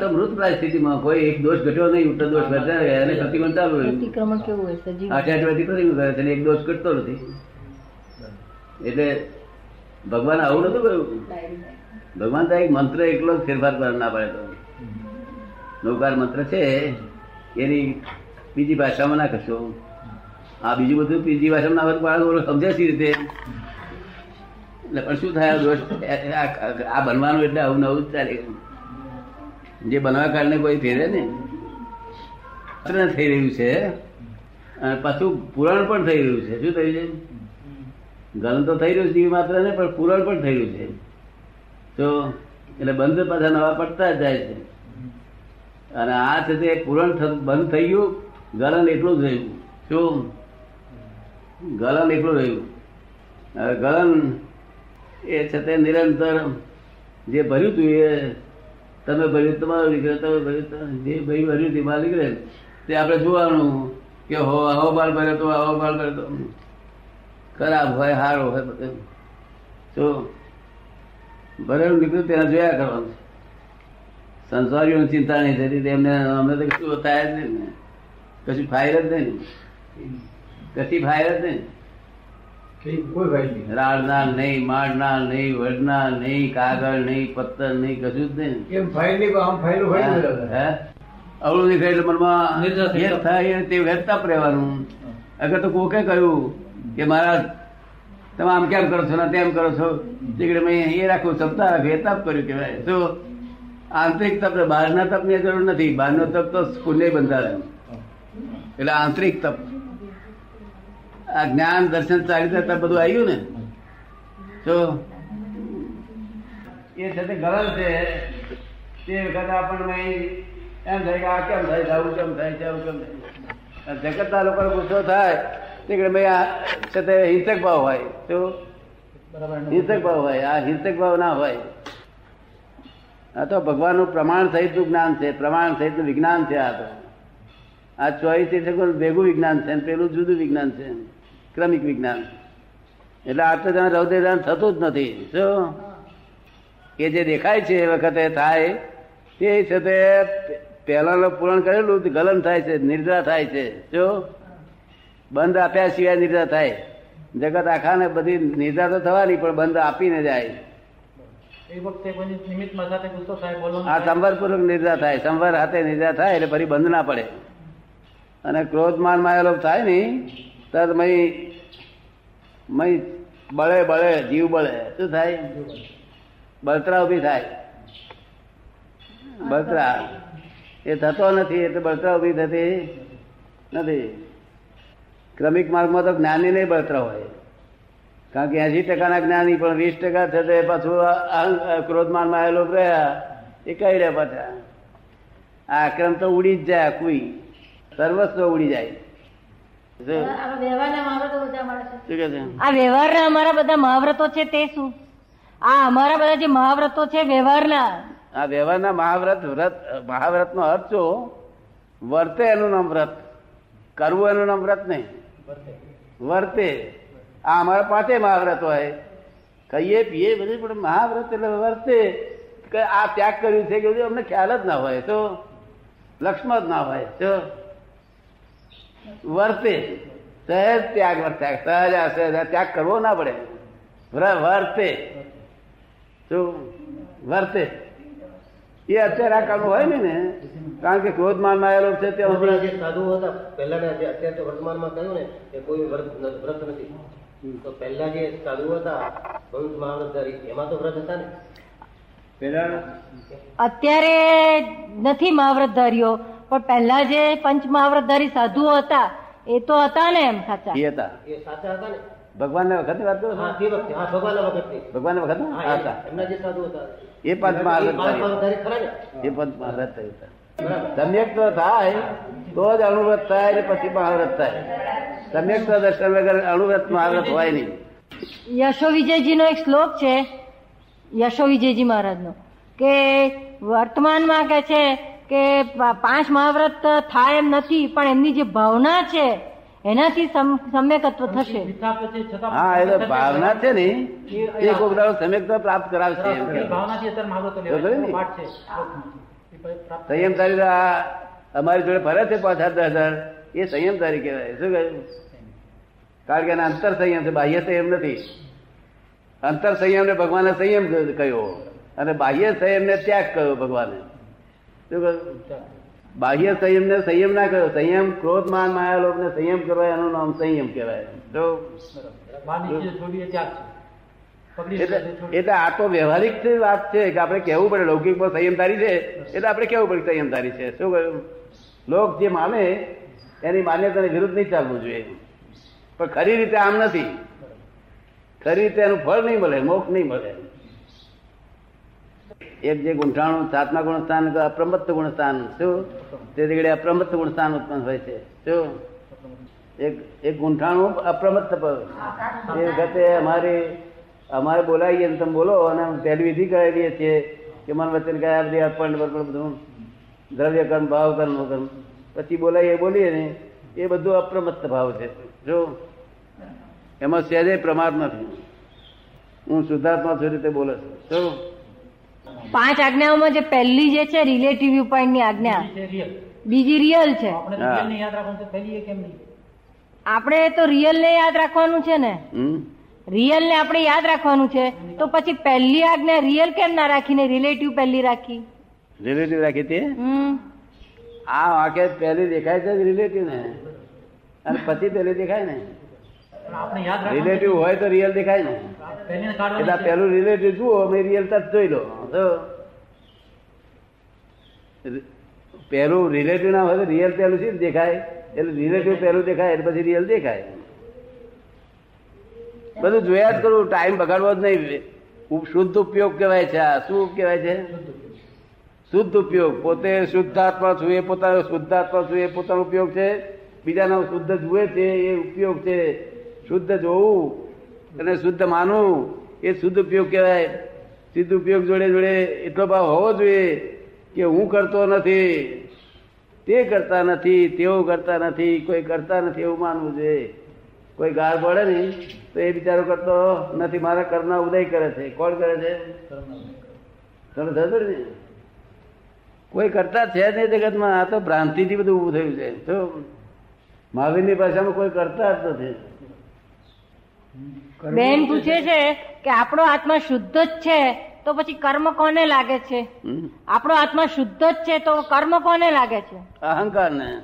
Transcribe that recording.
તો મૃતપ્રાય સ્થિતિમાં કોઈ એક દોષ ઘટ્યો નહીં ઉત્તર દોષ ઘટ્યા ગયા અને પ્રતિક્રમણ ચાલુ પ્રતિક્રમણ કેવું હોય સજીવ? આઠ કરે છે એક દોષ ઘટતો નથી. એટલે ભગવાન આવું નતું કહ્યું ભગવાન તો એક મંત્ર એકલો જ ફેરફાર કરવા ના પડે તો. નૌકાર મંત્ર છે એની બીજી ભાષામાં ના કશો આ બીજું બધું બીજી ભાષામાં ના તો સમજે છે રીતે. એટલે પણ શું થાય દોષ આ આ બનવાનું એટલે આવું નવું જ ચાલે. જે બનવા કારણે કોઈ ફેરે ને. થઈ રહ્યું છે. અને પાછું પુરાણ પણ થઈ રહ્યું છે. શું થયું છે? ગલન તો થઈ રહ્યું છે માત્ર ને, પણ પુરાણ પણ થઈ રહ્યું છે. તો એટલે બંધ પાછા નવા પડતા જ જાય છે. અને આ છે તે પૂરણ બંધ થઈ ગયું, ગલન એટલું જ રહ્યું. શું? ગલન એટલું રહ્યું. ગલન એ છે તે નિરંતર જે ભર્યું હતું એ તમે ભર્યું તમારું નીકળે તમે ભર્યું તો- જે ભાઈ ભર્યું, તેમાં નીકળે તે આપણે જોવાનું કે હો, આવો બાલ ભર્યો તો, આવો બાલ ભર્યો તો. ખરાબ હોય સારો હોય તો ભરેલું નીકળ્યું તેને જોયા કરવાનું. સંસારીઓની ચિંતા નહીં થતી. તેમને અમને તો કશું થાય જ નહીં ને. કશું ફાયર જ નહીં કશી ફાયર જ નહીં. કોઈ ભાઈ નહીં મારનાર નહીં વડનાર નહીં કાગળ નહીં પથ્થર નહીં કશું જ નહીં. એમ ફાઇલ નહીં આમ ફાઇલો હે? અવળું દેખાય એટલે મનમાં એ થાય તે વેચતા રહેવાનું. અગર તો કોકે કહ્યું કે મારા તમે આમ કેમ કરો છો ને તેમ કરો છો? દીકરી મેં એ રાખું ક્ષમતા રાખે તપ કર્યું કહેવાય. તો આંતરિક તપ બહારના તપની જરૂર નથી. બહારનો તપ તો પુણ્ય બંધારે એટલે આંતરિક તપ. આ જ્ઞાન દર્શન ચારિત્ર બધું આવ્યું ને? તો એ છે તે ગરજ છે. તે વખતે આપણને એમ થાય કે આ કેમ થાય આવું કેમ થાય આવું કેમ થાય. જગતના લોકો ગુસ્સો થાય તે કે ભાઈ આ છે તે હિંસક ભાવ હોય. તો હિંસક ભાવ હોય, આ હિંસક ભાવ ના હોય. આ તો ભગવાનનું પ્રમાણ સહિતનું જ્ઞાન છે, પ્રમાણ સહિતનું વિજ્ઞાન છે આ તો. આ ચોવીસ એટલે ભેગું વિજ્ઞાન છે પેલું જુદું વિજ્ઞાન છે. ક્રમિક વિજ્ઞાન. એટલે આ તો ત્યાં રૌદ્રદાન થતું જ નથી. શું? એ જે દેખાય છે એ વખતે થાય તે છે તે પહેલાનું પૂરણ કરેલું ગલન થાય છે નિદ્રા થાય છે. જો બંધ આપ્યા સિવાય નિદ્રા થાય. જગત આખાને બધી નિદ્રા તો થવાની પણ બંધ આપીને જાય. આ સંવરપૂર્વક નિદ્રા થાય. સંવર હાથે નિદ્રા થાય એટલે ફરી બંધ ના પડે. અને ક્રોધ માન માયેલો થાય નહીં તરત મય બળે બળે, જીવ બળે, શું થાય? બળતરા ઊભી થાય. બળતરા. એ થતો નથી, એટલે બળતરા ઊભી થતી નથી. ક્રમિક માર્ગમાં તો જ્ઞાની નહીં બળતરા હોય. કારણ કે એસી ટકાના જ્ઞાની, પણ વીસ ટકા થશે પાછું ક્રોધમાનમાં આવેલો રહ્યા, એ કઈ રહ્યા પાછા? આ આક્રમ તો ઉડી જ જાય કોઈ સર્વસ્વ ઉડી જાય. આ વ્યવહારના અમારા બધા મહાવ્રતો છે તે શું? આ અમારા બધા જે મહાવ્રતો છે વ્યવહારના. આ વ્યવહારના મહાવ્રત વ્રત મહાવ્રત નો અર્થ શું વર્તે એનું નામ વ્રત કરવું એનું નામ વ્રત નહીં. વર્તે. આ અમારા પાંચે મહાવ્રત હોય. કહીએ પીએ બધું પણ મહાવ્રત એટલે વર્તે. કે આ ત્યાગ કર્યું છે કે અમને ખ્યાલ જ ના હોય તો લક્ષ્મ જ ના હોય તો. વર્તે. સહેજ ત્યાગ વર્ત્યાગ સહજ આ સહેજ ત્યાગ કરવો ના પડે. વર્તે. શું વર્તે. એ અત્યારે આ કામ હોય ને ને. કારણ કે ક્રોધમાનમાં આવેલો છે તે જે સાધુઓ હતા પહેલાના જે અત્યારે તો વર્તમાનમાં કહ્યું ને કે કોઈ વ્રત વ્રત નથી. તો પહેલા જે સાધુ હતા વંશ મહાવ્રતધારી એમાં તો વ્રત હતા ને? પહેલા અત્યારે નથી મહાવ્રતધારીઓ. પણ પહેલા જે પંચ મહાવ્રતધારી સાધુઓ હતા એ તો હતા ને એમ સાચા. એ હતા. એ સાચા હતા ને. ભગવાન ના વખત વાત કરો ભગવાન ભગવાન વખત. એ- એમના જે સાધુ હતા. એ પંચ એ ને? થયું હતા. સમ્યક તો થાય તો જ અણુવ્રત થાય ને પછી મહાવ્રત થાય. સમ્યક તો દર્શન વગર અણુવ્રત મહાવ્રત હોય નહીં. યશો વિજયજીનો એક શ્લોક છે યશો વિજયજી મહારાજનો કે વર્તમાનમાં કે છે કે પાંચ મહાવ્રત થાય એમ નથી પણ એમની જે ભાવના છે એનાથી સમ- સમ્યકત્વ થશે. હા એ તો ભાવના છે ને એ કોક દાડો સમ્યકત્વ પ્રાપ્ત કરાવશે એમ આ અમારી જોડે ફરે છે પાંચ સાત હજાર. એ સંયમધારી કહેવાય. શું કહ્યું? કારણ કે એના અંતર સંયમ છે બાહ્ય સંયમ નથી. અંતર સંયમને ભગવાને સંયમ કહ્યો. અને બાહ્ય સંયમને ત્યાગ કહ્યો ભગવાને. શું સંયમ ને સંયમ ના કર્યો. સંયમ ક્રોધ માન માયા લોભને સંયમ કરવા એનું નામ સંયમ કહેવાય. જો એટલે આ તો વ્યવહારિક વાત છે કે આપણે કહેવું પડે લૌકિકમાં સંયમધારી છે એટલે આપણે કહેવું પડે સંયમધારી છે. શું કહ્યું? લોક જે માને એની માન્યતાની વિરુદ્ધ નહીં ચાલવું જોઈએ. પણ ખરી રીતે આમ નથી. ખરી રીતે એનું ફળ નહીં મળે મોક્ષ નહીં મળે. એક જે ગુંઠાણું સાતમા ગુણસ્થાન અપ્રમત ગુણસ્થાન, શું? તે જગ્યાએ અપ્રમત્ત ગુણસ્થાન ઉત્પન્ન હોય છે. શું? એક એક ગુંઠાણું અપ્રમત્ત પર એ વખતે અમારી, અમારે બોલાવીએ તમે બોલો, અને પહેલી વિધિ કરાવીએ છીએ કે મન વચન કયા બધી અર્પણ બધું, દ્રવ્ય કર્મ, ભાવ કર્મ કર્મ. પછી બોલાવીએ, બોલીએ ને, એ બધું અપ્રમત્ત ભાવ છે. જો? એમાં સહેજે પ્રમાદ નથી. હું શુદ્ધાત્મા છું રીતે બોલો છું. પાંચ આજ્ઞાઓમાં જે પહેલી જે છે રિલેટિવ વ્યૂ પોઈન્ટની આજ્ઞા બીજી રિયલ છે. આપણે હા. રિયલ ને યાદ રાખવાનું છે પહેલી એ કેમ નહીં? આપણે તો રિયલ ને યાદ રાખવાનું છે ને. હમ. રિયલ ને આપણે યાદ રાખવાનું છે. તો પછી પહેલી આજ્ઞા રિયલ કેમ ના રાખીને રિલેટિવ પહેલી રાખી? રિલેટિવ રાખી તે હમ. આ વાક્ય પહેલી દેખાય છે રિલેટિવ ને. અને પછી પહેલી દેખાય ને પણ આપણે યાદ રાખવાનું રિલેટિવ હોય તો રિયલ દેખાય ને. એટલે. પહેલું રિલેટિવ જુઓ મેં રિયલ તરત જોઈ લો. પેલું રિલેટિવ ના હોય તો રિયલ પેલું છે દેખાય? એટલે રિલેટિવ પેલું દેખાય એટલે પછી રિયલ દેખાય. બધું જોયા જ કરું ટાઈમ બગાડવો જ નહીં. શુદ્ધ ઉપયોગ કહેવાય છે આ. શું કહેવાય છે? શુદ્ધ ઉપયોગ. પોતે શુદ્ધાત્મા છું એ પોતાનો શુદ્ધાત્મા છું એ પોતાનો ઉપયોગ છે. બીજાનો શુદ્ધ જુએ છે એ ઉપયોગ છે. શુદ્ધ જોવું અને શુદ્ધ માનવું, એ શુદ્ધ ઉપયોગ કહેવાય. શુદ્ધ ઉપયોગ જોડે જોડે એટલો ભાવ હોવો જોઈએ કે હું કરતો નથી, તે કરતા નથી, તેઓ કરતા નથી, કોઈ કરતા નથી એવું માનવું જોઈએ. કોઈ ગાળ પડે ને તો એ બિચારો કરતો નથી. મારા કરના ઉદય કરે છે. કોણ કરે છે? તમે થતું ને? કોઈ કરતા છે જ નહીં જગતમાં. આ તો ભ્રાંતિથી બધું ઊભું થયું છે. તો મહાવીરની ભાષામાં કોઈ કરતા જ નથી. બેન પૂછે છે? કે આપણો આત્મા શુદ્ધ જ છે તો પછી કર્મ કોને લાગે છે? આપણો આત્મા શુદ્ધ જ છે તો કર્મ કોને લાગે છે? અહંકાર ને